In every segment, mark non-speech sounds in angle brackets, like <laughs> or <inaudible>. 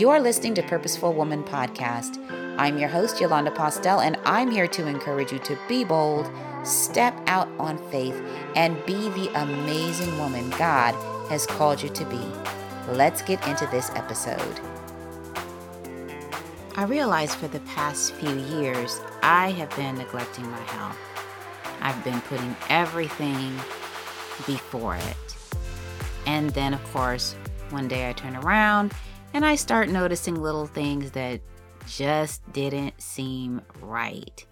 You're listening to Purposeful Woman Podcast. I'm your host, Yolanda Postell, and I'm here to encourage you to be bold, step out on faith, and be the amazing woman God has called you to be. Let's get into this episode. I realized for the past few years, I have been neglecting my health. I've been putting everything before it. And then, of course, one day I turn around and I start noticing little things that just didn't seem right.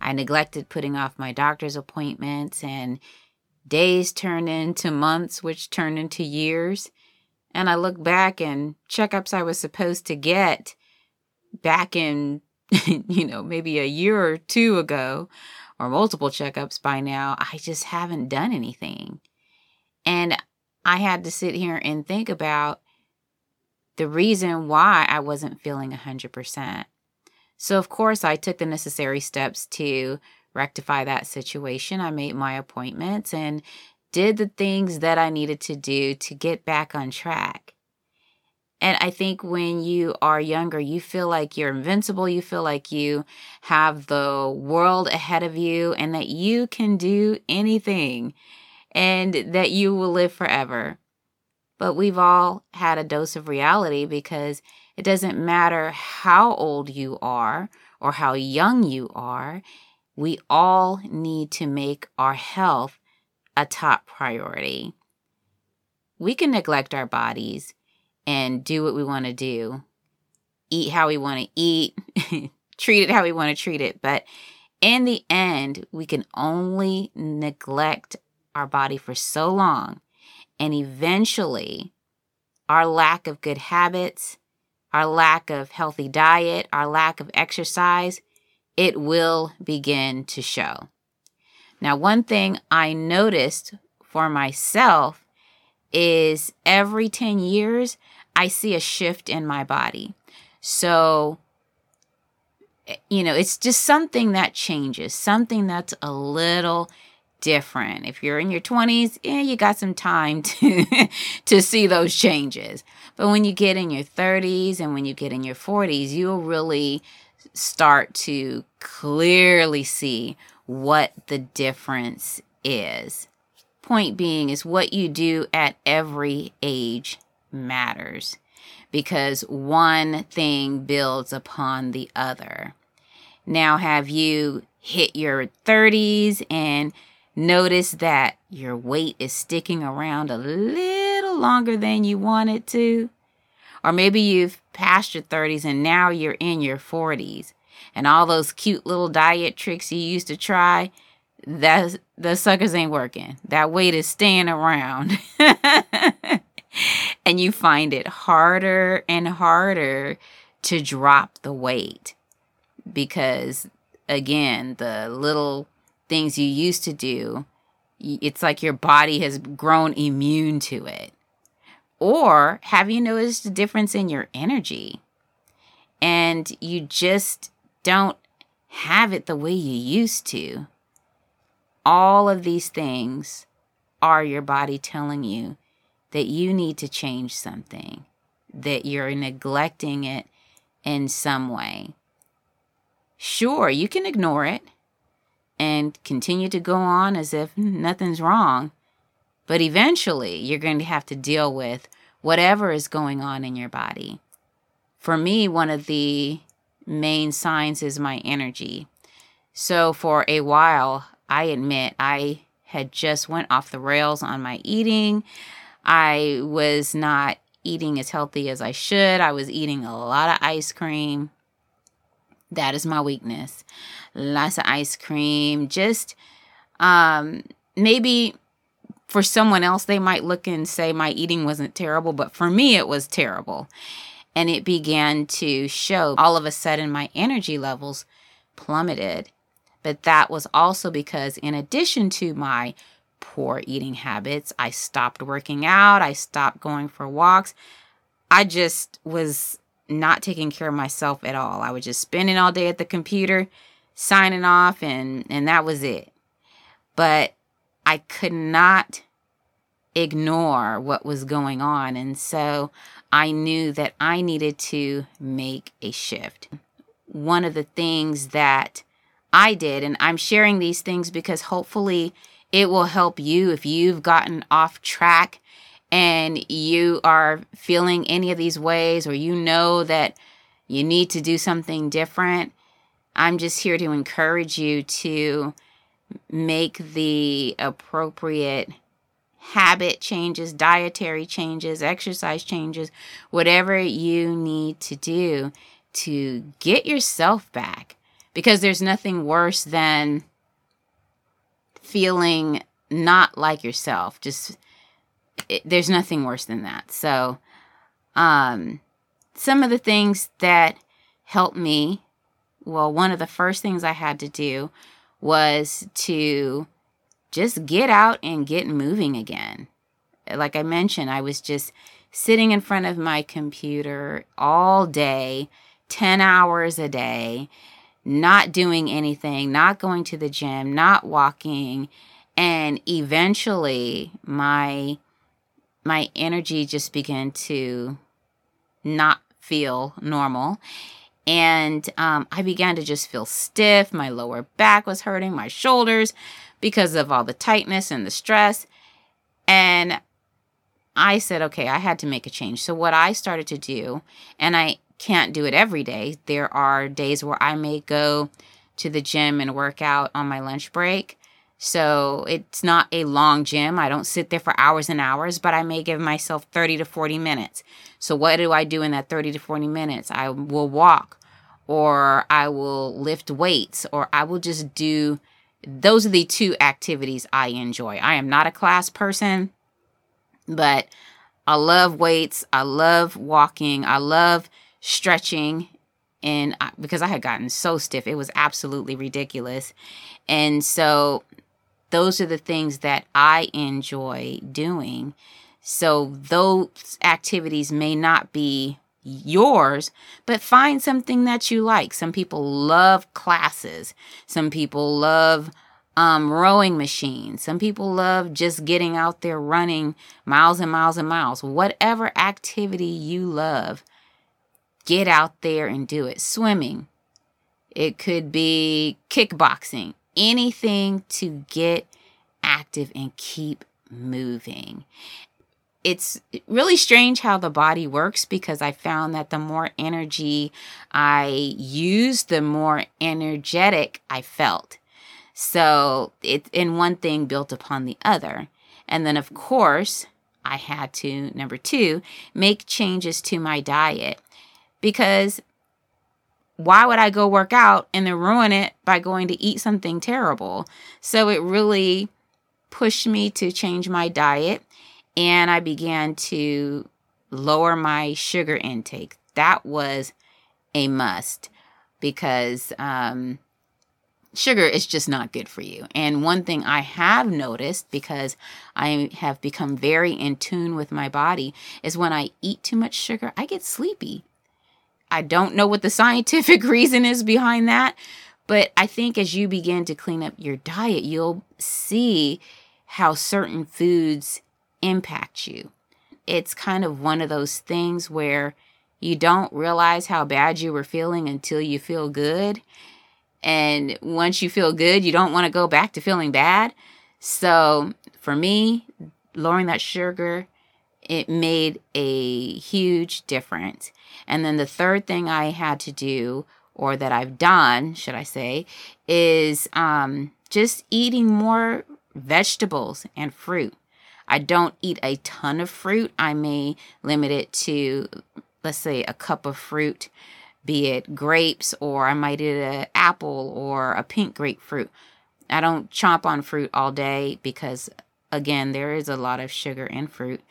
I neglected putting off my doctor's appointments, and days turned into months, which turned into years. And I look back and checkups I was supposed to get back in, <laughs> you know, maybe a year or two ago, or multiple checkups by now, I just haven't done anything. And I had to sit here and think about the reason why I wasn't feeling 100%. So, of course, I took the necessary steps to rectify that situation. I made my appointments and did the things that I needed to do to get back on track. And I think when you are younger, you feel like you're invincible. You feel like you have the world ahead of you and that you can do anything and that you will live forever. But we've all had a dose of reality because it doesn't matter how old you are or how young you are, we all need to make our health a top priority. We can neglect our bodies and do what we want to do, eat how we want to eat, <laughs> treat it how we want to treat it. But in the end, we can only neglect our body for so long and eventually, our lack of good habits, our lack of healthy diet, our lack of exercise, it will begin to show. Now, one thing I noticed for myself is every 10 years, I see a shift in my body. So, eh, you know, it's just something that changes, something that's a little different. If you're in your 20s, yeah, you got some time <laughs> to to see those changes. But when you get in your 30s and when you get in your 40s, you'll really start to clearly see what the difference is. Point being is what you do at every age matters because one thing builds upon the other. Now, have you hit your 30s and notice that your weight is sticking around a little longer than you want it to. Or maybe you've passed your 30s and now you're in your 40s. And all those cute little diet tricks you used to try, that the suckers ain't working. That weight is staying around. <laughs> and you find it harder and harder to drop the weight because again, the little things you used to do, it's like your body has grown immune to it. Or have you noticed a difference in your energy? And you just don't have it the way you used to. All of these things are your body telling you that you need to change something, that you're neglecting it in some way. Sure, you can ignore it and continue to go on as if nothing's wrong. But eventually, you're going to have to deal with whatever is going on in your body. For me, one of the main signs is my energy. So for a while, I admit I had just went off the rails on my eating. I was not eating as healthy as I should. I was eating a lot of ice cream. That is my weakness. Lots of ice cream. Just um, maybe for someone else, they might look and say my eating wasn't terrible, but for me, it was terrible. And it began to show. All of a sudden, my energy levels plummeted. But that was also because, in addition to my poor eating habits, I stopped working out, I stopped going for walks. I just was not taking care of myself at all. I was just spending all day at the computer, signing off, and, and that was it. But I could not ignore what was going on. And so I knew that I needed to make a shift. One of the things that I did, and I'm sharing these things because hopefully it will help you if you've gotten off track and you are feeling any of these ways or you know that you need to do something different. I'm just here to encourage you to make the appropriate habit changes, dietary changes, exercise changes, whatever you need to do to get yourself back. Because there's nothing worse than feeling not like yourself. Just it, there's nothing worse than that. So, um, some of the things that helped me, well, one of the first things I had to do was to just get out and get moving again. Like I mentioned, I was just sitting in front of my computer all day, 10 hours a day, not doing anything, not going to the gym, not walking, and eventually my my energy just began to not feel normal and um, I began to just feel stiff. My lower back was hurting, my shoulders because of all the tightness and the stress. And I said, okay, I had to make a change. So, what I started to do, and I can't do it every day, there are days where I may go to the gym and work out on my lunch break. So, it's not a long gym. I don't sit there for hours and hours, but I may give myself 30 to 40 minutes. So, what do I do in that 30 to 40 minutes? I will walk, or I will lift weights, or I will just do those are the two activities I enjoy. I am not a class person, but I love weights. I love walking. I love stretching. And I, because I had gotten so stiff, it was absolutely ridiculous. And so those are the things that I enjoy doing. So those activities may not be yours, but find something that you like. Some people love classes, some people love um, rowing machines, some people love just getting out there running miles and miles and miles. Whatever activity you love, get out there and do it. Swimming, it could be kickboxing, anything to get active and keep moving it's really strange how the body works because I found that the more energy I used, the more energetic I felt. So it in one thing built upon the other. And then of course, I had to number 2, make changes to my diet because why would I go work out and then ruin it by going to eat something terrible? So it really pushed me to change my diet and I began to lower my sugar intake. That was a must because um, sugar is just not good for you. And one thing I have noticed because I have become very in tune with my body is when I eat too much sugar, I get sleepy. I don't know what the scientific <laughs> reason is behind that, but I think as you begin to clean up your diet, you'll see how certain foods impact you. It's kind of one of those things where you don't realize how bad you were feeling until you feel good. And once you feel good, you don't want to go back to feeling bad. So for me, lowering that sugar, it made a huge difference. And then the third thing I had to do, or that I've done, should I say, is um, just eating more vegetables and fruit. I don't eat a ton of fruit. I may limit it to, let's say, a cup of fruit, be it grapes, or I might eat an apple or a pink grapefruit. I don't chomp on fruit all day because, again, there is a lot of sugar in fruit,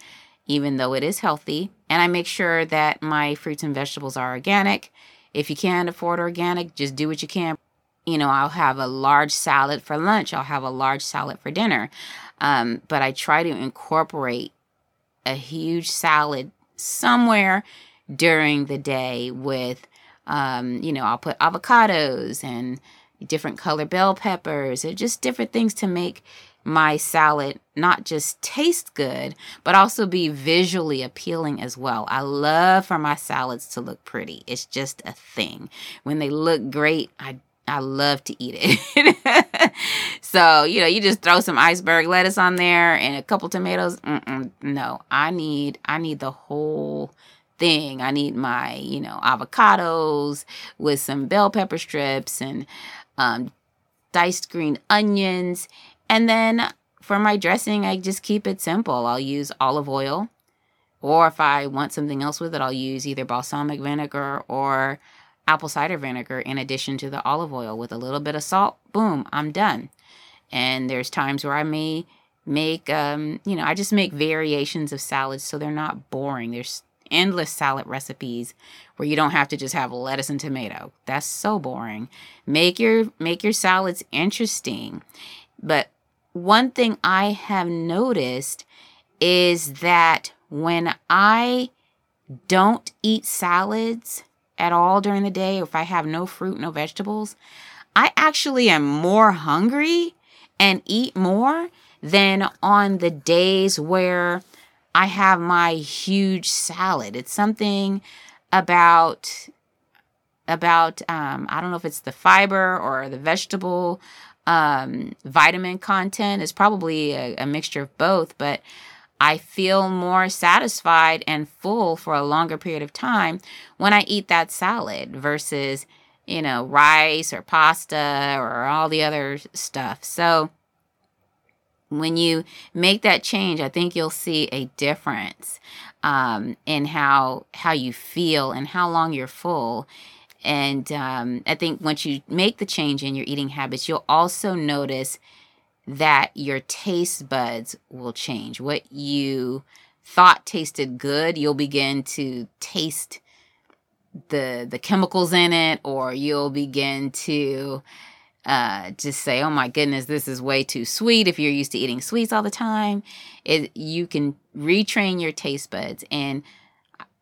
even though it is healthy. And I make sure that my fruits and vegetables are organic. If you can't afford organic, just do what you can. You know, I'll have a large salad for lunch, I'll have a large salad for dinner. Um, but I try to incorporate a huge salad somewhere during the day with, um, you know, I'll put avocados and different color bell peppers and just different things to make my salad not just taste good, but also be visually appealing as well. I love for my salads to look pretty. It's just a thing. When they look great, I I love to eat it. <laughs> so, you know, you just throw some iceberg lettuce on there and a couple tomatoes. Mm-mm, no, I need I need the whole thing. I need my, you know, avocados with some bell pepper strips and um, diced green onions. And then for my dressing, I just keep it simple. I'll use olive oil, or if I want something else with it, I'll use either balsamic vinegar or apple cider vinegar in addition to the olive oil with a little bit of salt. Boom, I'm done. And there's times where I may make, um, you know, I just make variations of salads so they're not boring. There's endless salad recipes where you don't have to just have lettuce and tomato. That's so boring. Make your make your salads interesting. But one thing I have noticed is that when I don't eat salads, at all during the day, or if I have no fruit, no vegetables, I actually am more hungry and eat more than on the days where I have my huge salad. It's something about about um, I don't know if it's the fiber or the vegetable um, vitamin content. It's probably a, a mixture of both, but I feel more satisfied and full for a longer period of time when I eat that salad versus, you know, rice or pasta or all the other stuff. So when you make that change, I think you'll see a difference um, in how how you feel and how long you're full. And um, I think once you make the change in your eating habits, you'll also notice that your taste buds will change. What you thought tasted good, you'll begin to taste the the chemicals in it, or you'll begin to uh, just say, "Oh my goodness, this is way too sweet." If you're used to eating sweets all the time, it you can retrain your taste buds and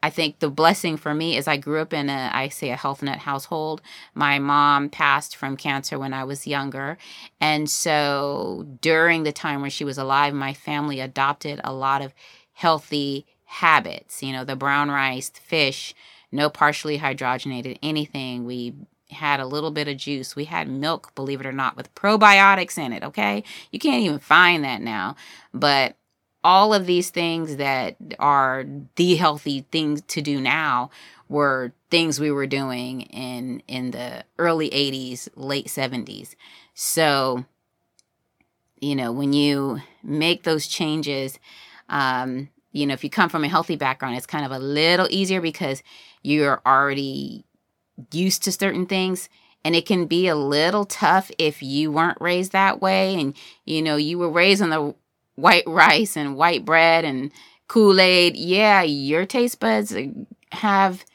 I think the blessing for me is I grew up in a, I say, a health net household. My mom passed from cancer when I was younger. And so during the time when she was alive, my family adopted a lot of healthy habits. You know, the brown rice, fish, no partially hydrogenated anything. We had a little bit of juice. We had milk, believe it or not, with probiotics in it. Okay. You can't even find that now. But all of these things that are the healthy things to do now were things we were doing in in the early 80s late 70s so you know when you make those changes um you know if you come from a healthy background it's kind of a little easier because you're already used to certain things. And it can be a little tough if you weren't raised that way and you know you were raised on the white rice and white bread and Kool Aid, yeah, your taste buds have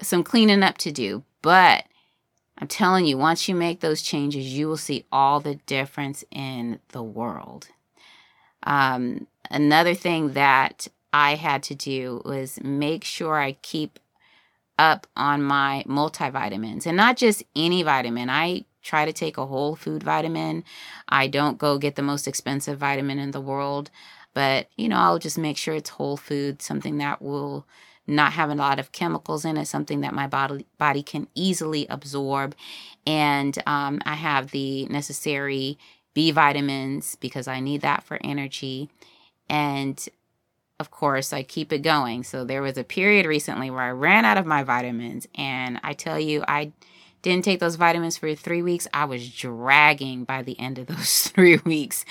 some cleaning up to do. But I'm telling you, once you make those changes, you will see all the difference in the world. Um, another thing that I had to do was make sure I keep up on my multivitamins and not just any vitamin. I try to take a whole food vitamin. I don't go get the most expensive vitamin in the world, but you know, I'll just make sure it's whole food, something that will not have a lot of chemicals in it, something that my body body can easily absorb. And um, I have the necessary B vitamins because I need that for energy. And of course, I keep it going. So there was a period recently where I ran out of my vitamins, and I tell you, I didn't take those vitamins for three weeks. I was dragging by the end of those <laughs> three weeks.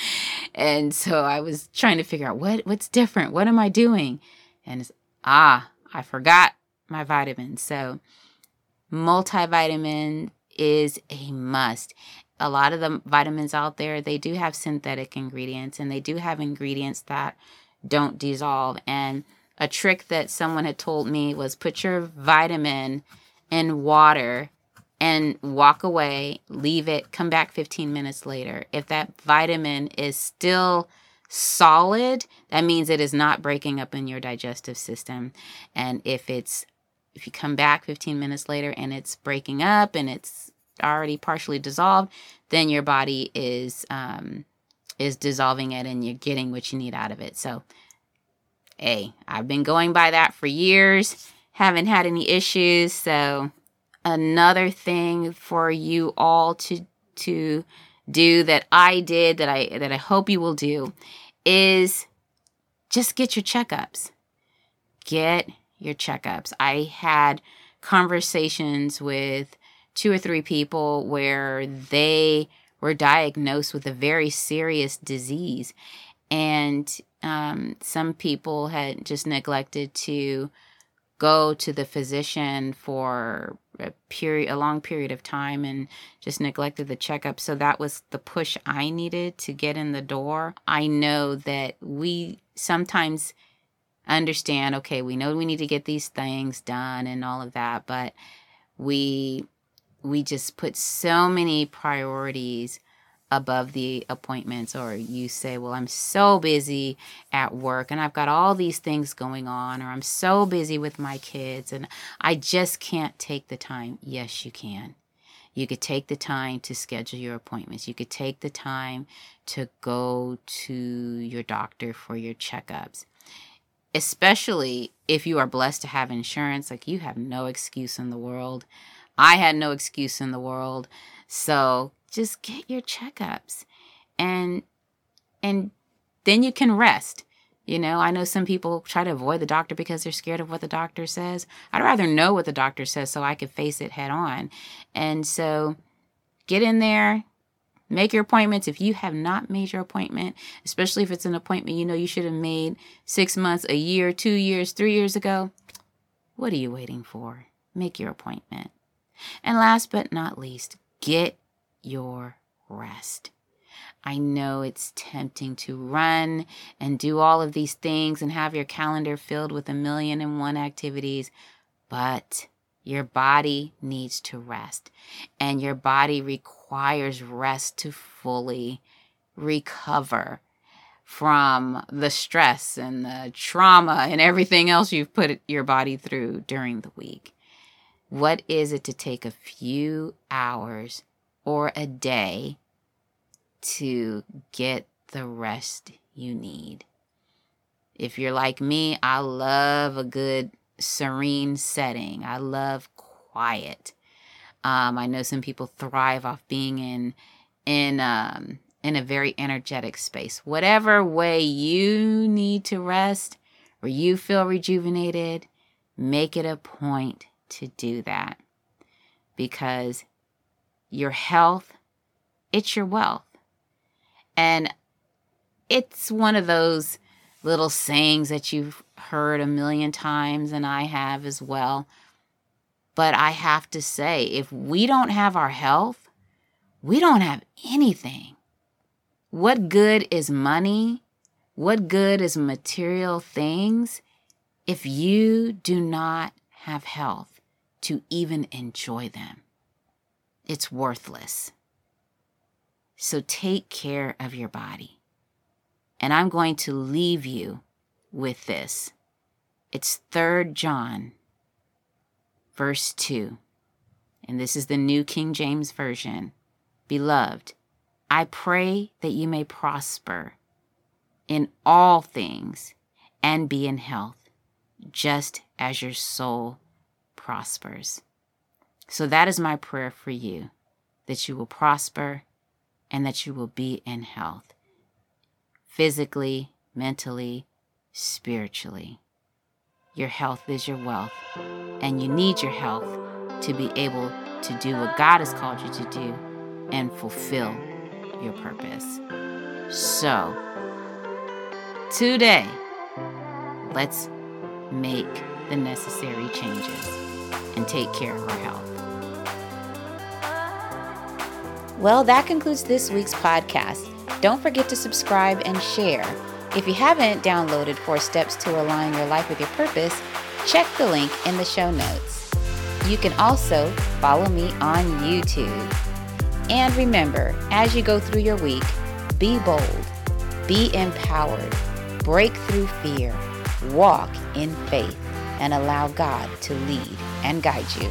And so I was trying to figure out what what's different. What am I doing? And it's ah, I forgot my vitamins. So multivitamin is a must. A lot of the vitamins out there, they do have synthetic ingredients and they do have ingredients that don't dissolve. And a trick that someone had told me was put your vitamin in water and walk away, leave it, come back 15 minutes later. If that vitamin is still solid, that means it is not breaking up in your digestive system. And if it's if you come back 15 minutes later and it's breaking up and it's already partially dissolved, then your body is um, is dissolving it and you're getting what you need out of it. So, hey, I've been going by that for years, haven't had any issues. So, another thing for you all to to do that I did that I that I hope you will do is just get your checkups. Get your checkups. I had conversations with two or three people where they were diagnosed with a very serious disease. And um, some people had just neglected to go to the physician for a period a long period of time and just neglected the checkup. So that was the push i needed to get in the door. I know that we sometimes understand okay we know we need to get these things done and all of that but we we just put so many priorities above the appointments or you say well i'm so busy at work and i've got all these things going on or i'm so busy with my kids and i just can't take the time yes you can. You could take the time to schedule your appointments. You could take the time to go to your doctor for your checkups. Especially if you are blessed to have insurance like you have no excuse in the world. I had no excuse in the world. So just get your checkups and and then you can rest. You know i know some people try to avoid the doctor because they're scared of what the doctor says. I'd rather know what the doctor says so i can face it head on. And so get in there make your appointments. If you have not made your appointment especially if it's an appointment you know you should have made six months a year two years three years ago what are you waiting for? Make your appointment. And last but not least get your rest. I know it's tempting to run and do all of these things and have your calendar filled with a million and one activities, but your body needs to rest. And your body requires rest to fully recover from the stress and the trauma and everything else you've put your body through during the week. What is it to take a few hours or a day to get the rest you need. If you're like me, I love a good serene setting. I love quiet. Um, I know some people thrive off being in in um, in a very energetic space. Whatever way you need to rest or you feel rejuvenated, make it a point to do that because your health, it's your wealth. And it's one of those little sayings that you've heard a million times, and I have as well. But I have to say, if we don't have our health, we don't have anything. What good is money? What good is material things if you do not have health to even enjoy them? It's worthless. So take care of your body. And I'm going to leave you with this. It's 3 John, verse 2. And this is the New King James Version. Beloved, I pray that you may prosper in all things and be in health, just as your soul prospers. So that is my prayer for you that you will prosper and that you will be in health physically, mentally, spiritually. Your health is your wealth, and you need your health to be able to do what God has called you to do and fulfill your purpose. So, today, let's make the necessary changes and take care of our health. Well, that concludes this week's podcast. Don't forget to subscribe and share. If you haven't downloaded Four Steps to Align Your Life with Your Purpose, check the link in the show notes. You can also follow me on YouTube. And remember, as you go through your week, be bold, be empowered, break through fear, walk in faith, and allow God to lead and guide you.